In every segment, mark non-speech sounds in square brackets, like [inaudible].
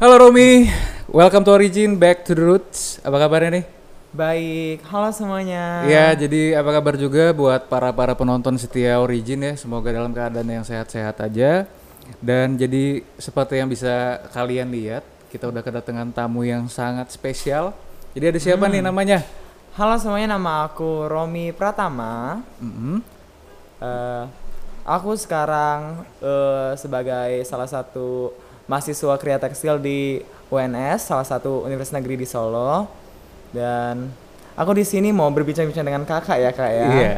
Halo Romi, welcome to Origin, back to the roots. Apa kabarnya nih? Baik, halo semuanya. Ya, jadi apa kabar juga buat para para penonton setia Origin ya. Semoga dalam keadaan yang sehat-sehat aja. Dan jadi seperti yang bisa kalian lihat, kita udah kedatangan tamu yang sangat spesial. Jadi ada siapa nih namanya? Halo semuanya, nama aku Romi Pratama. Mhm. Eh, aku sekarang eh, sebagai salah satu mahasiswa kriya tekstil di UNS, salah satu universitas negeri di Solo. Dan aku di sini mau berbincang-bincang dengan kakak ya kak ya. Iya.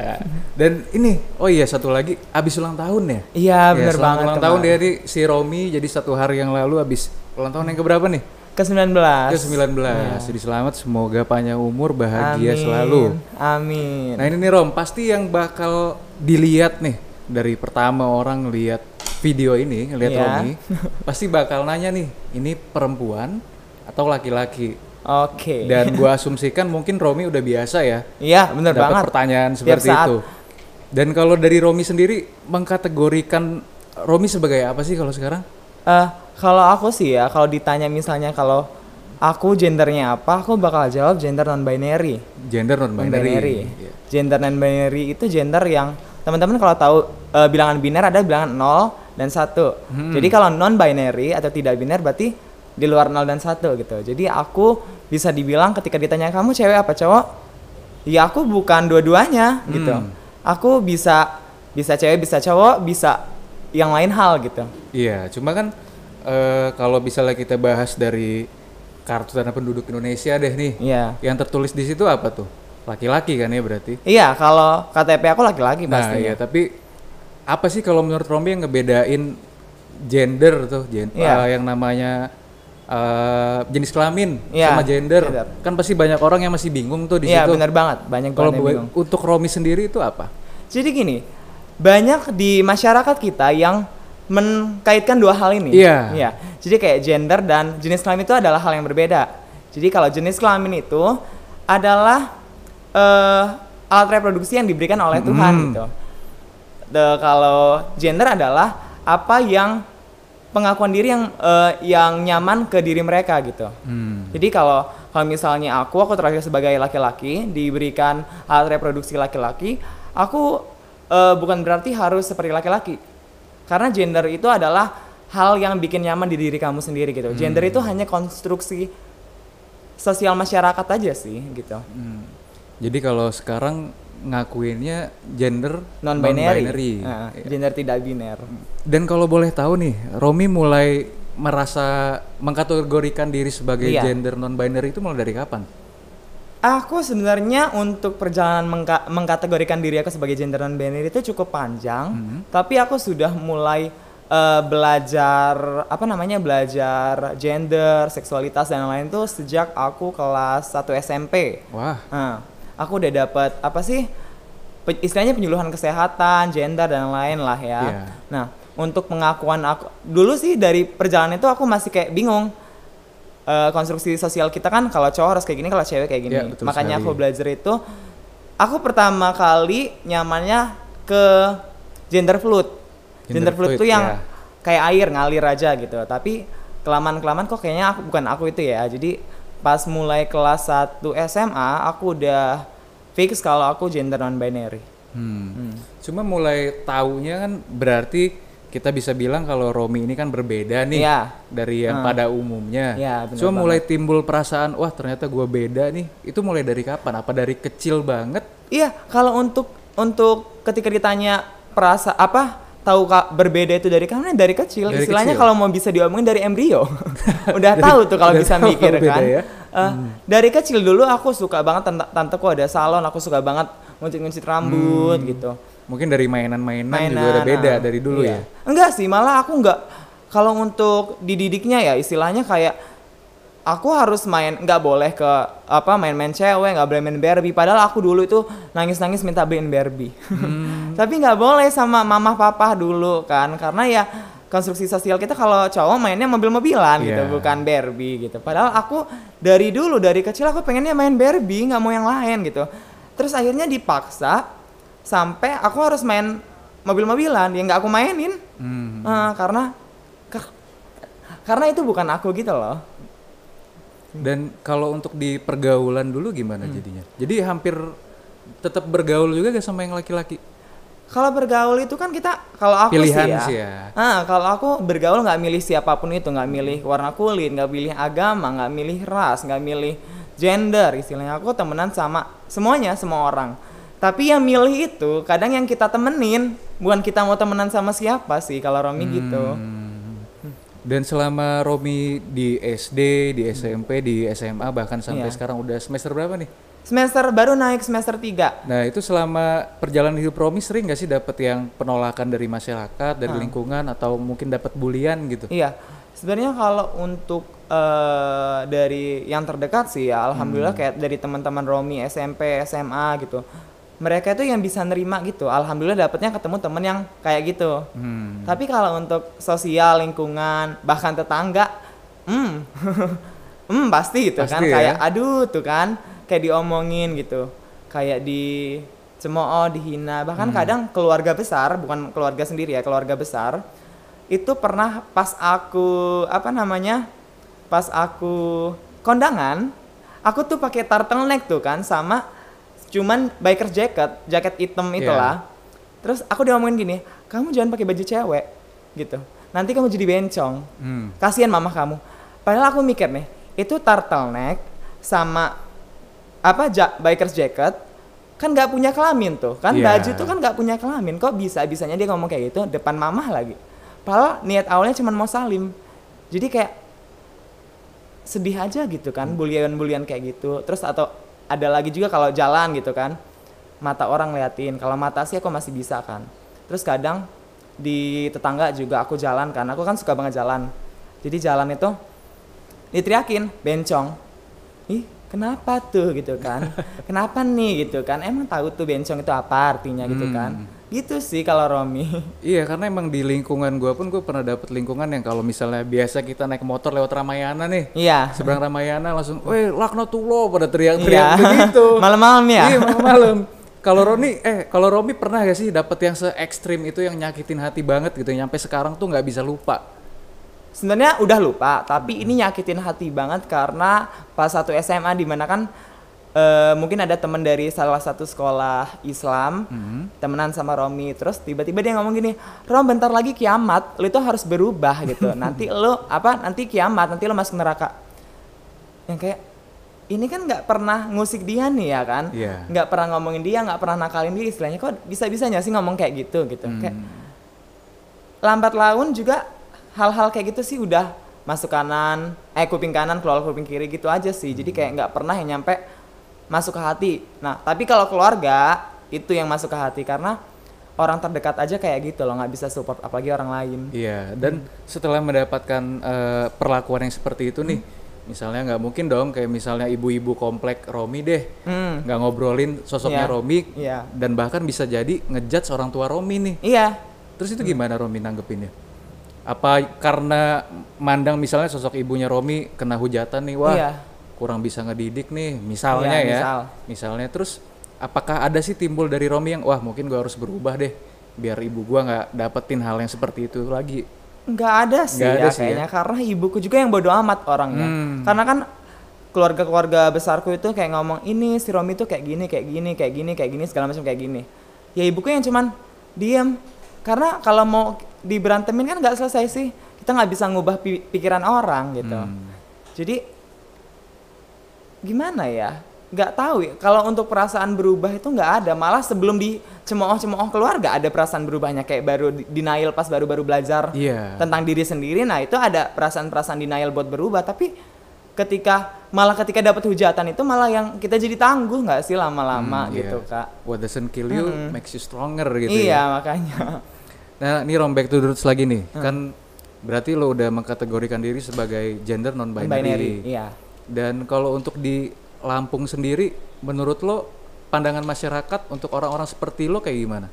Dan ini, oh iya satu lagi, abis ulang tahun ya? Iya, Ya, bener selamat banget. Ulang tahun dari si Romi, jadi satu hari yang lalu abis ulang tahun yang keberapa nih? Ke 19. Ke 19. Jadi selamat, semoga panjang umur, bahagia Amin. selalu. Amin. Nah ini nih Rom, pasti yang bakal dilihat nih dari pertama orang lihat video ini, lihat Iya. Romi, [laughs] pasti bakal nanya nih, ini perempuan atau laki-laki? Oke. Dan gua [laughs] asumsikan mungkin Romi udah biasa ya Iya, bener dapat banget. pertanyaan seperti saat. itu. Dan kalau dari Romi sendiri mengkategorikan Romi sebagai apa sih kalau sekarang? Eh, kalau aku sih ya, kalau ditanya misalnya kalau aku gendernya apa, aku bakal jawab gender non binary. Gender non binary. Non-binary. Gender non binary itu gender yang teman-teman kalau tahu eh, bilangan biner ada bilangan 0 dan 1. Hmm. Jadi kalau non binary atau tidak biner berarti di luar 0 dan 1 gitu. Jadi aku bisa dibilang ketika ditanya kamu cewek apa cowok? Ya aku bukan dua-duanya gitu. Hmm. Aku bisa bisa cewek, bisa cowok, bisa yang lain hal gitu. Iya, cuma kan eh, kalau misalnya kita bahas dari kartu tanda penduduk Indonesia deh nih, Iya. yang tertulis di situ apa tuh? Laki-laki kan ya berarti? Iya, kalau KTP aku laki-laki Nah, pasti. iya, tapi apa sih kalau menurut Romi yang ngebedain gender tuh, gen- Iya. eh, yang namanya eh, jenis kelamin Iya, sama gender? Kan pasti banyak orang yang masih bingung tuh di Iya, situ. benar banget. Banyak Kalau bingung. untuk Romi sendiri itu apa? Jadi gini, banyak di masyarakat kita yang mengkaitkan dua hal ini. Iya. Jadi kayak gender dan jenis kelamin itu adalah hal yang berbeda. Jadi kalau jenis kelamin itu adalah eh, alat reproduksi yang diberikan oleh Tuhan Hmm. gitu. The, kalau gender adalah apa yang pengakuan diri yang eh, yang nyaman ke diri mereka gitu. Hmm. Jadi kalau kalau misalnya aku aku terakhir sebagai laki-laki diberikan alat reproduksi laki-laki, aku eh, bukan berarti harus seperti laki-laki. Karena gender itu adalah hal yang bikin nyaman di diri kamu sendiri gitu. Gender itu hanya konstruksi sosial masyarakat aja sih gitu. Hmm. Jadi kalau sekarang ngakuinnya gender Non binary. non-binary. Nah, Iya. gender tidak biner. Dan kalau boleh tahu nih, Romi mulai merasa mengkategorikan diri sebagai Iya. gender non binary itu mulai dari kapan? Aku sebenarnya untuk perjalanan mengka- mengkategorikan diri aku sebagai gender non binary itu cukup panjang, tapi aku sudah mulai eh, belajar apa namanya belajar gender, seksualitas dan lain-lain itu sejak aku kelas 1 SMP. Wah, Nah, aku udah dapat apa sih pe- istilahnya penyuluhan kesehatan, gender dan lain lah ya. Iya. Nah, untuk pengakuan aku dulu sih dari perjalanan itu aku masih kayak bingung. Eh, konstruksi sosial kita kan kalau cowok harus kayak gini, kalau cewek kayak gini. Iya, betul Makanya sekali. aku belajar itu aku pertama kali nyamannya ke gender fluid. Gender Gender, fluid fluid, itu yang ya. kayak air ngalir aja gitu. Tapi kelamaan-kelamaan kok kayaknya aku bukan aku itu ya. Jadi pas mulai kelas 1 SMA aku udah fix kalau aku gender non binary. hmm. cuma mulai taunya kan berarti kita bisa bilang kalau Romi ini kan berbeda nih Iya. dari yang Hmm. pada umumnya. Iya, bener cuma banget. mulai timbul perasaan, wah ternyata gua beda nih. Itu mulai dari kapan? Apa dari kecil banget? Iya, kalau untuk untuk ketika ditanya perasa apa tahu kak berbeda itu dari kapan dari kecil Dari istilahnya kecil. kalau mau bisa diomongin dari embrio [laughs] udah tahu tuh kalau bisa tahu mikir beda kan ya. Eh, dari kecil dulu aku suka banget tante tanteku ada salon aku suka banget nguncit-nguncit rambut gitu Mungkin dari mainan-mainan juga mainan udah beda nah, dari dulu iya. ya. enggak sih malah aku enggak kalau untuk dididiknya ya istilahnya kayak aku harus main nggak boleh ke apa main-main cewek nggak boleh main Barbie padahal aku dulu itu nangis-nangis minta beliin Barbie Hmm. [laughs] tapi nggak boleh sama mama papa dulu kan karena ya konstruksi sosial kita kalau cowok mainnya mobil-mobilan gitu Iya. bukan Barbie gitu padahal aku dari dulu dari kecil aku pengennya main Barbie nggak mau yang lain gitu terus akhirnya dipaksa sampai aku harus main mobil-mobilan yang nggak aku mainin Hmm. Eh, karena karena itu bukan aku gitu loh Dan kalau untuk di pergaulan dulu gimana Hmm. jadinya? Jadi hampir tetap bergaul juga gak sama yang laki-laki? Kalau bergaul itu kan kita kalau aku Pilihan sih ya, sih ya. Ah, kalau aku bergaul nggak milih siapa pun itu nggak milih warna kulit nggak milih agama nggak milih ras nggak milih gender istilahnya aku temenan sama semuanya semua orang tapi yang milih itu kadang yang kita temenin bukan kita mau temenan sama siapa sih kalau Romi gitu Hmm. Dan selama Romi di SD, di SMP, di SMA bahkan sampai Iya. sekarang udah semester berapa nih? Semester baru naik semester 3 Nah itu selama perjalanan hidup Romi sering gak sih dapet yang penolakan dari masyarakat, dari lingkungan atau mungkin dapat bulian gitu? Iya, sebenarnya kalau untuk eh, dari yang terdekat sih ya, alhamdulillah kayak dari teman-teman Romi SMP, SMA gitu, mereka itu yang bisa nerima gitu. Alhamdulillah dapetnya ketemu temen yang kayak gitu. Hmm. Tapi kalau untuk sosial, lingkungan, bahkan tetangga, hmm, [laughs] hmm pasti gitu kan, Pasti ya. kayak aduh tuh kan, kayak diomongin gitu, kayak di cemooh, dihina, bahkan kadang keluarga besar, bukan keluarga sendiri ya, keluarga besar, itu pernah pas aku apa namanya, pas aku kondangan, aku tuh pakai turtleneck tuh kan, sama cuman biker jacket, jaket hitam itulah. Terus aku diomongin gini, kamu jangan pakai baju cewek, gitu. Nanti kamu jadi bencong. Hmm. Kasihan mama kamu. Padahal aku mikir nih, itu turtleneck sama apa ja, biker jacket kan nggak punya kelamin tuh. Kan Iya. baju tuh kan nggak punya kelamin. Kok bisa bisanya dia ngomong kayak gitu depan mamah lagi. Padahal niat awalnya cuma mau salim. Jadi kayak sedih aja gitu kan bulian-bulian kayak gitu. Terus atau ada lagi juga kalau jalan gitu kan mata orang liatin kalau mata sih aku masih bisa kan. Terus kadang di tetangga juga aku jalan kan aku kan suka banget jalan. Jadi jalan itu diteriakin bencong. Ih kenapa tuh? gitu kan. [laughs] Kenapa nih? gitu kan. Emang tahu tuh bencong itu apa artinya? gitu kan. Gitu sih kalau Romi. [laughs] Iya karena emang di lingkungan gua pun gue pernah dapet lingkungan yang kalau misalnya biasa kita naik motor lewat Ramayana nih iya. seberang Ramayana langsung, weh laknatullah pada teriak-teriak Iya. begitu. [laughs] malam-malam ya? Iya malam-malam. Kalau Roni, eh kalau Romi pernah gak sih dapet yang se ekstrim itu yang nyakitin hati banget gitu, nyampe sekarang tuh nggak bisa lupa. Sebenarnya udah lupa tapi ini nyakitin hati banget karena pas satu SMA di mana kan eh, mungkin ada temen dari salah satu sekolah Islam temenan sama Romi. Terus tiba-tiba dia ngomong gini Rom bentar lagi kiamat lo itu harus berubah gitu. [laughs] Nanti lo apa nanti kiamat nanti lo masuk neraka. Yang kayak ini kan nggak pernah ngusik dia nih ya kan? Iya. nggak pernah ngomongin dia nggak pernah nakalin dia istilahnya. Kok bisa bisanya sih ngomong kayak gitu gitu. Kayak lambat laun juga hal-hal kayak gitu sih udah masuk kanan eh kuping kanan keluar kuping kiri gitu aja sih jadi kayak nggak pernah yang nyampe masuk ke hati nah tapi kalau keluarga itu yang masuk ke hati karena orang terdekat aja kayak gitu loh nggak bisa support apalagi orang lain Iya, dan setelah mendapatkan eh, perlakuan yang seperti itu nih, misalnya nggak mungkin dong kayak misalnya ibu-ibu komplek Romi deh, hmm nggak ngobrolin sosoknya Iya. Romi, Iya. dan bahkan bisa jadi ngejudge orang tua Romi nih. iya Terus itu gimana Romi nanggepinnya? Apa karena mandang misalnya sosok ibunya Romi kena hujatan nih, wah Iya. kurang bisa ngedidik nih, misalnya Iya, ya, misal. misalnya terus apakah ada sih timbul dari Romi yang wah mungkin gua harus berubah deh, biar ibu gua nggak dapetin hal yang seperti itu lagi? nggak ada sih Nggak ya ada sih ya? kayaknya karena ibuku juga yang bodoh amat orangnya Hmm. karena kan keluarga-keluarga besarku itu kayak ngomong ini si Romi tuh kayak gini kayak gini kayak gini kayak gini segala macam kayak gini ya ibuku yang cuman diem karena kalau mau diberantemin kan nggak selesai sih kita nggak bisa ngubah pi- pikiran orang gitu Hmm. jadi gimana ya nggak tahu ya kalau untuk perasaan berubah itu nggak ada malah sebelum dicemooh-cemooh keluarga ada perasaan berubahnya kayak baru di- denial pas baru-baru belajar Iya. tentang diri sendiri nah itu ada perasaan-perasaan denial buat berubah tapi ketika malah ketika dapat hujatan itu malah yang kita jadi tangguh nggak sih lama-lama Hmm, gitu iya. kak What doesn't kill you Mm-mm. makes you stronger gitu iya ya. makanya Nah, ini Rom back to the roots lagi nih. Hmm. Kan berarti lo udah mengkategorikan diri sebagai gender non binary. binary iya Dan kalau untuk di Lampung sendiri menurut lo pandangan masyarakat untuk orang-orang seperti lo kayak gimana?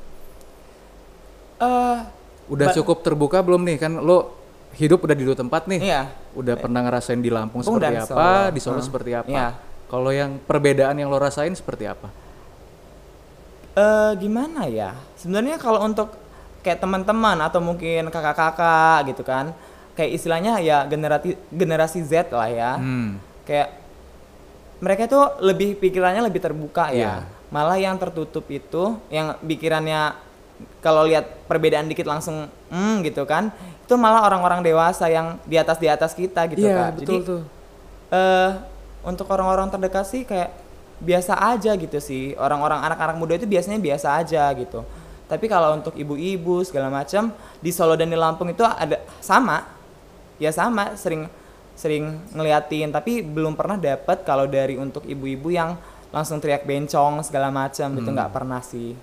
eh Udah cukup terbuka belum nih? Kan lo hidup udah di dua tempat nih. iya Udah pernah ngerasain di Lampung Lampung seperti apa, Solo. di Solo Hmm. seperti apa? Iya. Kalau yang perbedaan yang lo rasain seperti apa? eh gimana ya? Sebenarnya kalau untuk kayak teman-teman atau mungkin kakak-kakak gitu kan, kayak istilahnya ya generasi generasi Z lah ya Hmm. kayak mereka itu lebih pikirannya lebih terbuka Iya. ya malah yang tertutup itu yang pikirannya kalau lihat perbedaan dikit langsung hmm gitu kan itu malah orang-orang dewasa yang di atas di atas kita gitu Iya, kan betul jadi tuh. eh untuk orang-orang terdekat sih kayak biasa aja gitu sih orang-orang anak-anak muda itu biasanya biasa aja gitu tapi kalau untuk ibu-ibu segala macam di Solo dan di Lampung itu ada sama. Ya sama sering sering ngeliatin. Tapi belum pernah dapat kalau dari untuk ibu-ibu yang langsung teriak bencong segala macam. Hmm. nggak pernah sih.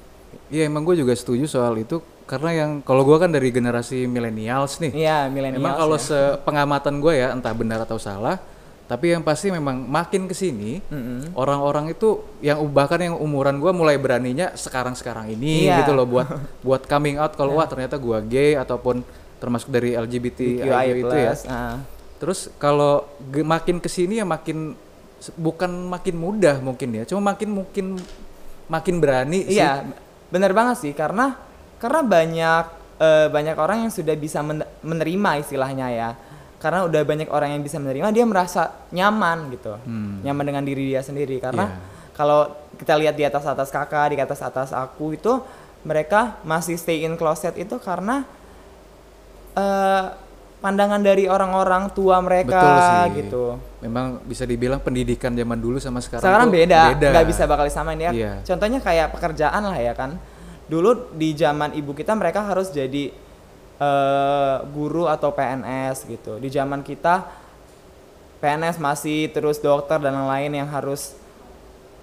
Iya emang gue juga setuju soal itu. Karena yang kalau gue kan dari generasi millennials nih. iya milenial Emang kalau sepengamatan gue ya entah benar atau salah, tapi yang pasti memang makin ke sini orang-orang itu yang bahkan yang umuran gue mulai beraninya sekarang-sekarang ini Iya. gitu loh buat [laughs] buat coming out kalau wah ternyata gue gay ataupun termasuk dari LGBT itu ya. ah. Terus kalau makin ke sini ya makin bukan makin mudah mungkin ya, cuma makin mungkin makin berani sih. Iya, benar banget sih karena karena banyak eh, banyak orang yang sudah bisa men- menerima istilahnya ya. Karena udah banyak orang yang bisa menerima, dia merasa nyaman gitu, Hmm. nyaman dengan diri dia sendiri. Karena Iya. kalau kita lihat di atas atas kakak, di atas atas aku itu mereka masih stay in closet itu karena eh, pandangan dari orang-orang tua mereka Betul sih. gitu. Memang bisa dibilang pendidikan zaman dulu sama sekarang Sekarang tuh beda, nggak bisa bakal disamain ya. Iya. Contohnya kayak pekerjaan lah ya kan. Dulu di zaman ibu kita mereka harus jadi eh, guru atau PNS gitu. Di zaman kita PNS masih terus dokter dan lain-lain yang harus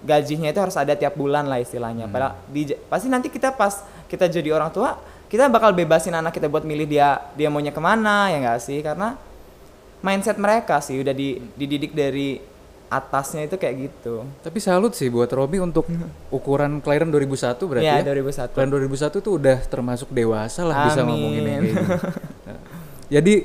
gajinya itu harus ada tiap bulan lah istilahnya. Padahal di, pasti nanti kita pas kita jadi orang tua kita bakal bebasin anak kita buat milih dia dia maunya ke mana ya nggak sih karena mindset mereka sih udah di, dididik dari atasnya itu kayak gitu. Tapi salut sih buat Robi untuk ukuran kelahiran 2001 berarti Iya, ya. 2001. Kelahiran 2001 tuh udah termasuk dewasa lah bisa Amin. ngomongin yang kayak gitu. [laughs] Nah, Jadi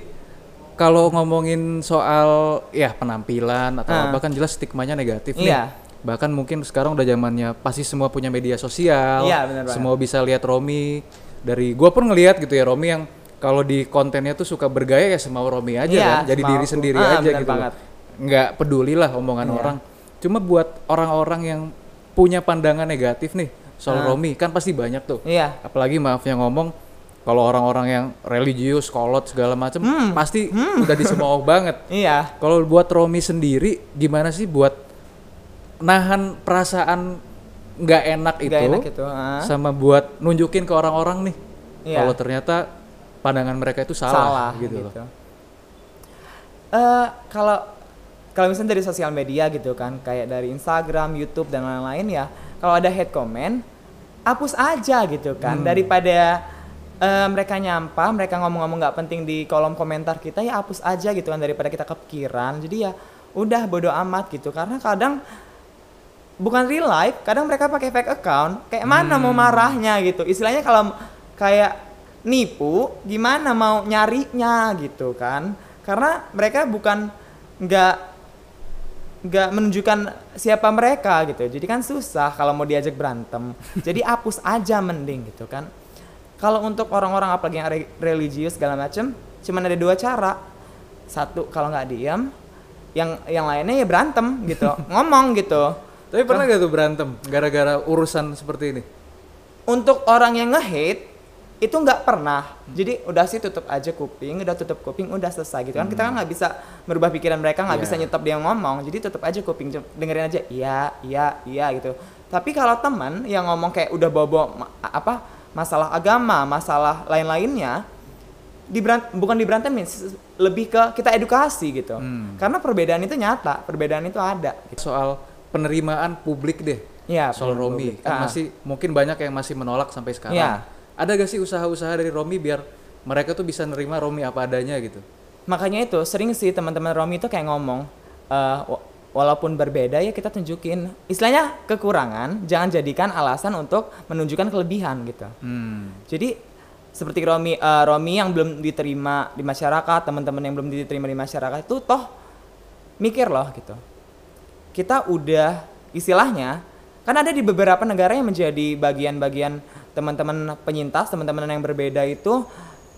kalau ngomongin soal ya penampilan atau Ah. apa kan jelas stigmanya negatif nih. Iya. Bahkan mungkin sekarang udah zamannya pasti semua punya media sosial. Iya, benar banget. Semua bisa lihat Romi dari gua pun ngelihat gitu ya Romi yang kalau di kontennya tuh suka bergaya ya semau Romi aja Iya, kan. Jadi diri aku. sendiri Ah, aja gitu. loh. Nggak peduli lah omongan Iya. orang. Cuma buat orang-orang yang punya pandangan negatif nih soal Ah. Romi kan pasti banyak tuh. Iya. Apalagi maafnya ngomong kalau orang-orang yang religius, kolot segala macam pasti [laughs] udah disemau banget. Iya. Kalau buat Romi sendiri gimana sih buat nahan perasaan nggak enak itu, Nggak enak itu, ah. sama buat nunjukin ke orang-orang nih Iya. kalau ternyata pandangan mereka itu salah, gitu, loh. Eh, kalau kalau misalnya dari sosial media gitu kan, kayak dari Instagram, YouTube dan lain-lain ya, kalau ada hate comment, hapus aja gitu kan, Hmm. daripada eh, mereka nyampah, mereka ngomong-ngomong nggak penting di kolom komentar kita ya hapus aja gitu kan daripada kita kepikiran. Jadi ya udah bodo amat gitu karena kadang bukan real life, kadang mereka pakai fake account. Kayak mana mau Hmm. marahnya gitu. Istilahnya kalau kayak nipu, gimana mau nyarinya gitu kan? Karena mereka bukan nggak nggak menunjukkan siapa mereka gitu. Jadi kan susah kalau mau diajak berantem. Jadi hapus aja mending gitu kan. Kalau untuk orang-orang apalagi yang re- religius segala macem, cuman ada dua cara. Satu kalau nggak diam, yang yang lainnya ya berantem gitu, [laughs] ngomong gitu. Tapi pernah gak tuh berantem gara-gara urusan seperti ini? Untuk orang yang nge-hate itu nggak pernah. Jadi udah sih tutup aja kuping, udah tutup kuping, udah selesai gitu kan. Kita kan nggak bisa merubah pikiran mereka, nggak Iya. bisa nyetop dia ngomong. Jadi tutup aja kuping, dengerin aja iya, iya, iya gitu. Tapi kalau teman yang ngomong kayak udah ma- apa masalah agama, masalah lain-lainnya, diberan- bukan diberantemin, lebih ke kita edukasi gitu. Hmm. Karena perbedaan itu nyata, perbedaan itu ada. Soal penerimaan publik deh. Iya, soal Romi kan Ah. masih mungkin banyak yang masih menolak sampai sekarang. Iya. Ada gak sih usaha-usaha dari Romi biar mereka tuh bisa nerima Romi apa adanya gitu? makanya itu sering sih teman-teman Romi itu kayak ngomong wa- walaupun berbeda ya kita tunjukin istilahnya kekurangan jangan jadikan alasan untuk menunjukkan kelebihan gitu Hmm. jadi seperti Romi eh, Romi yang belum diterima di masyarakat teman-teman yang belum diterima di masyarakat itu toh mikir loh gitu kita udah istilahnya kan ada di beberapa negara yang menjadi bagian-bagian teman-teman penyintas teman-teman yang berbeda itu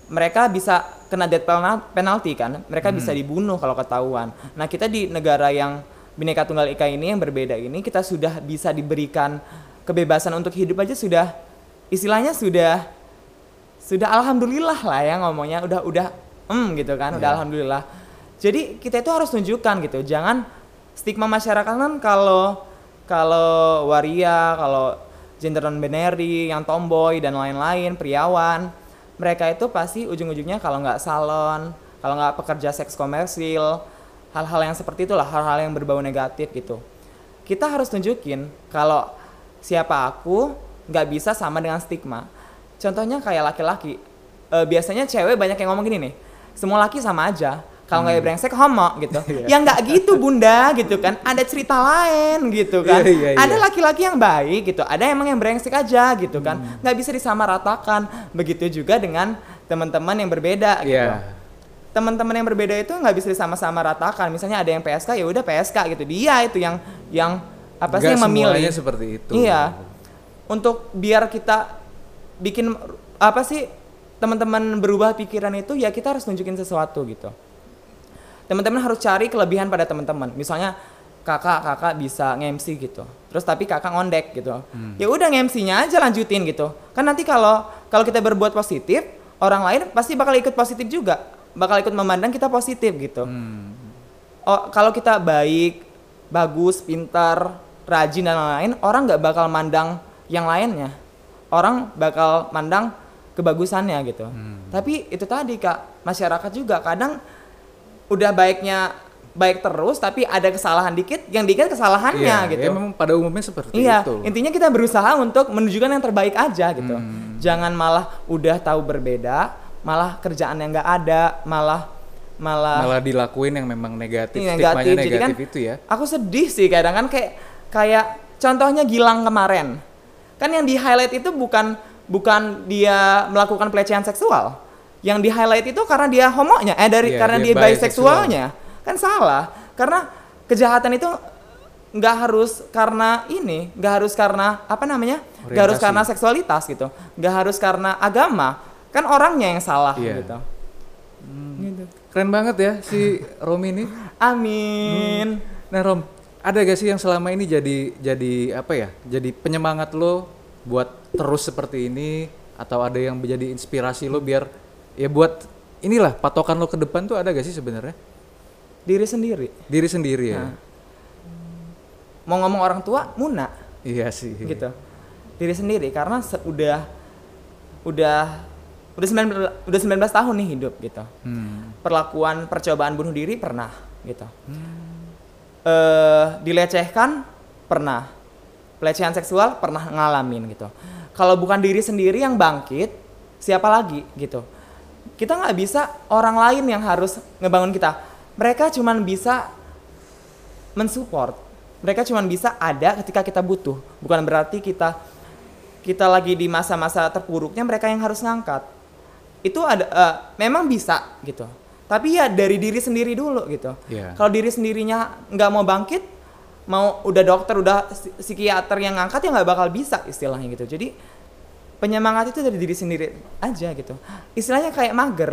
mereka bisa kena death penal- penalty kan. Mereka bisa dibunuh kalau ketahuan. Nah, kita di negara yang Bhinneka Tunggal Ika ini yang berbeda ini kita sudah bisa diberikan kebebasan untuk hidup aja sudah istilahnya sudah sudah alhamdulillah lah ya ngomongnya udah udah em gitu kan udah Iya. alhamdulillah jadi kita itu harus tunjukkan gitu jangan stigma masyarakat kan kalau kalau waria kalau gender non binary yang tomboy dan lain-lain priawan. Mereka itu pasti ujung-ujungnya kalau nggak salon kalau nggak pekerja seks komersil hal-hal yang seperti itulah hal-hal yang berbau negatif gitu. Kita harus tunjukin kalau siapa aku nggak bisa sama dengan stigma. Contohnya kayak laki-laki. Eh, biasanya cewek banyak yang ngomong gini nih semua laki sama aja kalau nggak brengsek homo gitu [laughs] ya nggak gitu bunda gitu kan ada cerita lain gitu kan Iya, iya, ada iya. laki-laki yang baik gitu ada emang yang brengsek aja gitu kan nggak bisa disamaratakan begitu juga dengan teman-teman yang berbeda gitu Iya. teman-teman yang berbeda itu nggak bisa disama-sama ratakan. Misalnya ada yang PSK ya udah PSK gitu. Dia itu yang yang apa sih yang memilih. seperti itu. Iya. Untuk biar kita bikin apa sih teman-teman berubah pikiran itu ya kita harus tunjukin sesuatu gitu. Teman-teman harus cari kelebihan pada teman-teman. Misalnya kakak kakak bisa nge-MC gitu. Terus tapi kakak ngondek gitu. Ya udah nge-MC-nya aja lanjutin gitu. Kan nanti kalau kalau kita berbuat positif, orang lain pasti bakal ikut positif juga. Bakal ikut memandang kita positif gitu. Hmm. Oh, kalau kita baik, bagus, pintar, rajin dan lain-lain, orang nggak bakal mandang yang lainnya. Orang bakal mandang kebagusannya gitu. Tapi itu tadi kak, masyarakat juga kadang udah baiknya baik terus, tapi ada kesalahan dikit, yang dikit kesalahannya Iya, gitu. ya memang pada umumnya seperti Iya, itu. intinya kita berusaha untuk menunjukkan yang terbaik aja gitu. Hmm. Jangan malah udah tahu berbeda, malah kerjaan yang nggak ada, malah malah Malah dilakuin yang memang negatif, Ini stigmanya negatif. Jadi negatif kan itu ya. Aku sedih sih kadang kan kayak kayak contohnya Gilang kemarin. Kan yang di highlight itu bukan bukan dia melakukan pelecehan seksual. Yang di highlight itu karena dia homonya, eh dari Iya, karena dia dia, bisexualnya. Kan salah. Karena kejahatan itu nggak harus karena ini, nggak harus karena apa namanya? nggak harus karena seksualitas gitu. nggak harus karena agama. Kan orangnya yang salah Iya. gitu. Gitu. Keren banget ya si [laughs] Romi ini. Amin. Nah Rom, ada gak sih yang selama ini jadi jadi apa ya? Jadi penyemangat lo buat terus seperti ini atau ada yang menjadi inspirasi lo biar ya buat inilah patokan lo ke depan tuh ada gak sih sebenarnya? Diri sendiri. Diri sendiri ya. Nah. mau ngomong orang tua muna Iya sih. gitu diri sendiri karena udah udah udah 19 udah 19 tahun nih hidup gitu Hmm. perlakuan percobaan bunuh diri pernah gitu eh dilecehkan pernah pelecehan seksual pernah ngalamin gitu kalau bukan diri sendiri yang bangkit siapa lagi gitu kita nggak bisa orang lain yang harus ngebangun kita. Mereka cuman bisa mensupport. Mereka cuman bisa ada ketika kita butuh. Bukan berarti kita kita lagi di masa-masa terpuruknya mereka yang harus ngangkat. Itu ada eh, memang bisa gitu. Tapi ya dari diri sendiri dulu gitu. Iya. kalau diri sendirinya nggak mau bangkit mau udah dokter udah psi- psikiater yang ngangkat ya nggak bakal bisa istilahnya gitu. Jadi penyemangat itu dari diri sendiri aja gitu istilahnya kayak mager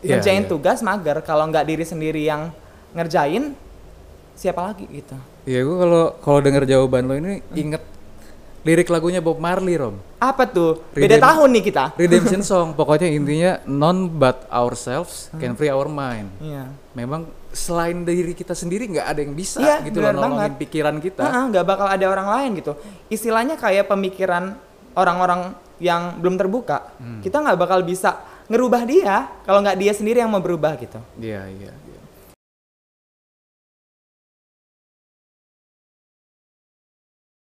Iya, ngerjain iya. tugas mager kalau nggak diri sendiri yang ngerjain siapa lagi gitu Iya gue kalau kalau denger jawaban lo ini inget lirik lagunya Bob Marley Rom. apa tuh beda Redem- tahun nih kita Redemption [laughs] song pokoknya intinya none but ourselves can free our mind. iya Memang selain diri kita sendiri nggak ada yang bisa Iya, gitu loh nolongin banget. pikiran kita. Nggak bakal ada orang lain gitu istilahnya kayak pemikiran orang-orang yang belum terbuka Hmm. kita nggak bakal bisa ngerubah dia kalau nggak dia sendiri yang mau berubah gitu Iya iya. iya.